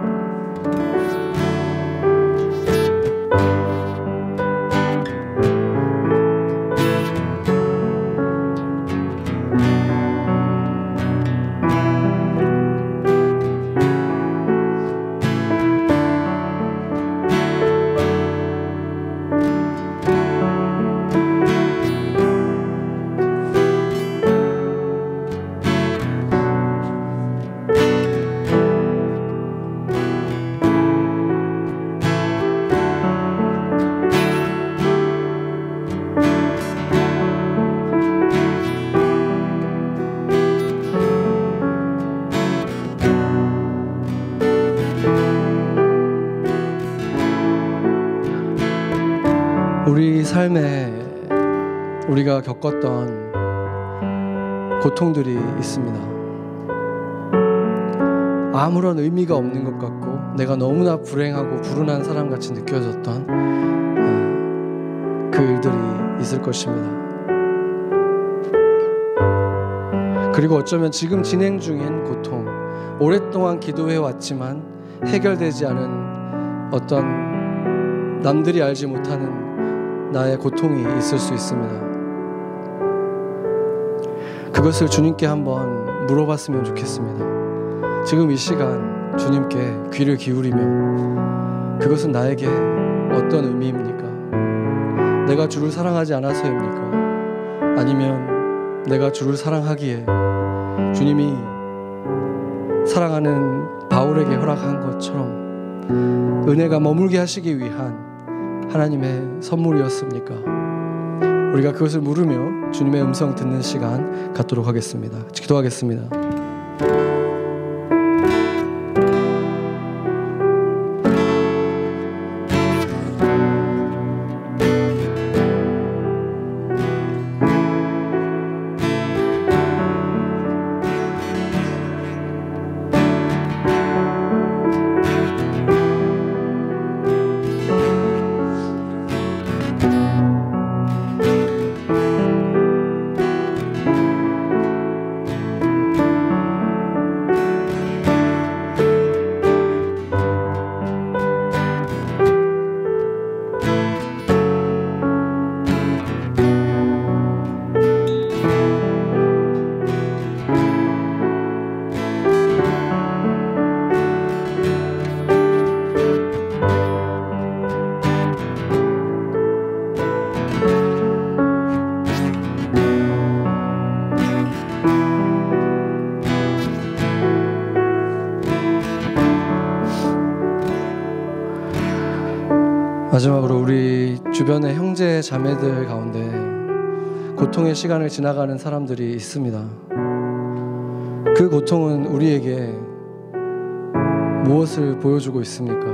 아무런 의미가 없는 것 같고 내가 너무나 불행하고 불운한 사람 같이 느껴졌던 어, 그 일들이 있을 것입니다. 그리고 어쩌면 지금 진행 중인 고통, 오랫동안 기도해 왔지만 해결되지 않은 어떤 남들이 알지 못하는 나의 고통이 있을 수 있습니다. 그것을 주님께 한번 물어봤으면 좋겠습니다. 지금 이 시간 주님께 귀를 기울이며 그것은 나에게 어떤 의미입니까? 내가 주를 사랑하지 않아서입니까? 아니면 내가 주를 사랑하기에 주님이 사랑하는 바울에게 허락한 것처럼 은혜가 머물게 하시기 위한 하나님의 선물이었습니까? 우리가 그것을 물으며 주님의 음성 듣는 시간 갖도록 하겠습니다. 기도하겠습니다. 자매들 가운데 고통의 시간을 지나가는 사람들이 있습니다. 그 고통은 우리에게 무엇을 보여주고 있습니까?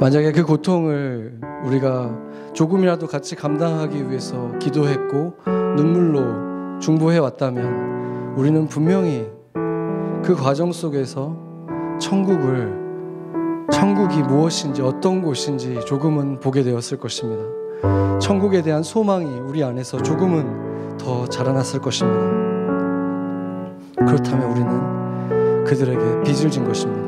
만약에 그 고통을 우리가 조금이라도 같이 감당하기 위해서 기도했고 눈물로 중보해 왔다면 우리는 분명히 그 과정 속에서 천국을 천국이 무엇인지 어떤 곳인지 조금은 보게 되었을 것입니다. 천국에 대한 소망이 우리 안에서 조금은 더 자라났을 것입니다. 그렇다면 우리는 그들에게 빚을 진 것입니다.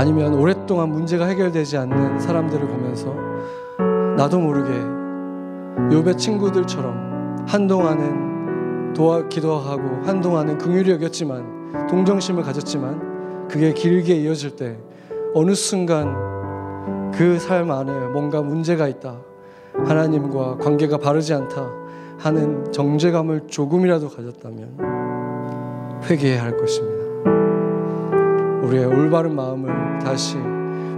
아니면 오랫동안 문제가 해결되지 않는 사람들을 보면서 나도 모르게 요배 친구들처럼 한동안은 도와 기도하고 한동안은 긍휼히 여겼지만 동정심을 가졌지만 그게 길게 이어질 때 어느 순간 그 삶 안에 뭔가 문제가 있다. 하나님과 관계가 바르지 않다 하는 정죄감을 조금이라도 가졌다면 회개해야 할 것입니다. 우리의 올바른 마음을 다시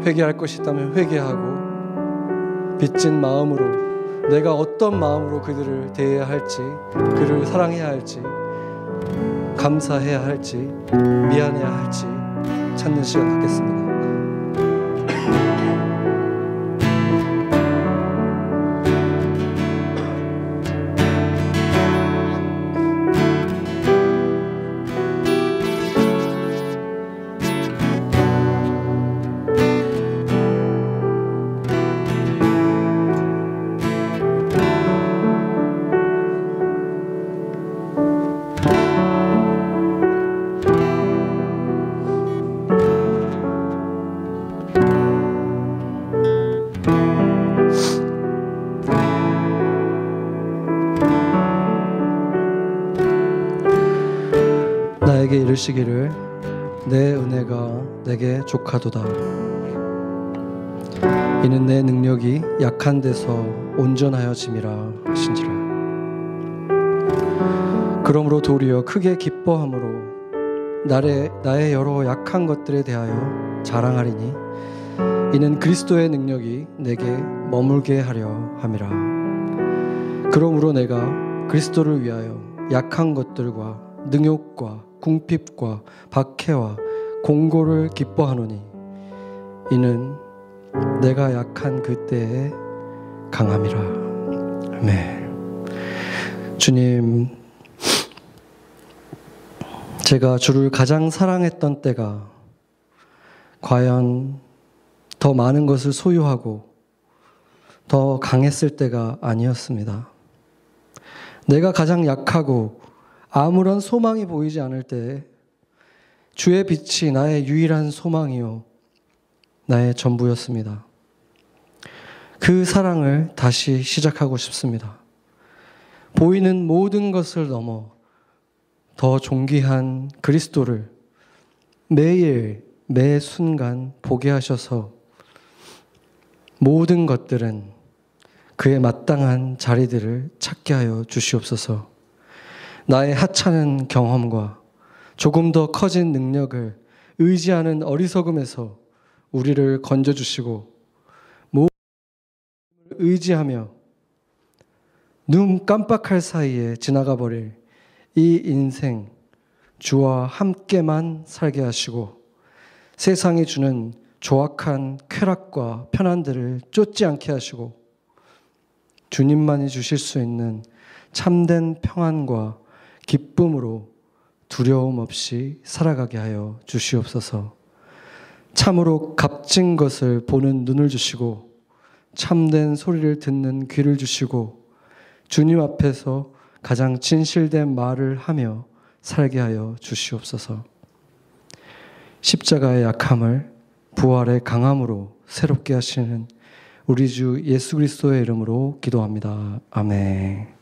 회개할 것이 있다면 회개하고 빚진 마음으로 내가 어떤 마음으로 그들을 대해야 할지 그를 사랑해야 할지 감사해야 할지 미안해야 할지 찾는 시간 갖겠습니다. 내게 족하도다. 이는 내 능력이 약한 데서 온전하여짐이라 하신지라. 그러므로 도리어 크게 기뻐함으로 나의, 나의 여러 약한 것들에 대하여 자랑하리니 이는 그리스도의 능력이 내게 머물게 하려 함이라. 그러므로 내가 그리스도를 위하여 약한 것들과 능욕과 궁핍과 박해와 공고를 기뻐하노니 이는 내가 약한 그때에 강함이라. 아멘. 주님, 제가 주를 가장 사랑했던 때가 과연 더 많은 것을 소유하고 더 강했을 때가 아니었습니다. 내가 가장 약하고 아무런 소망이 보이지 않을 때 주의 빛이 나의 유일한 소망이요 나의 전부였습니다. 그 사랑을 다시 시작하고 싶습니다. 보이는 모든 것을 넘어 더 존귀한 그리스도를 매일 매 순간 보게 하셔서 모든 것들은 그의 마땅한 자리들을 찾게 하여 주시옵소서. 나의 하찮은 경험과 조금 더 커진 능력을 의지하는 어리석음에서 우리를 건져주시고 모든 의지하며 눈 깜빡할 사이에 지나가 버릴 이 인생 주와 함께만 살게 하시고 세상이 주는 조악한 쾌락과 편안들을 쫓지 않게 하시고 주님만이 주실 수 있는 참된 평안과 기쁨으로 두려움 없이 살아가게 하여 주시옵소서. 참으로 값진 것을 보는 눈을 주시고 참된 소리를 듣는 귀를 주시고 주님 앞에서 가장 진실된 말을 하며 살게 하여 주시옵소서. 십자가의 약함을 부활의 강함으로 새롭게 하시는 우리 주 예수 그리스도의 이름으로 기도합니다. 아멘.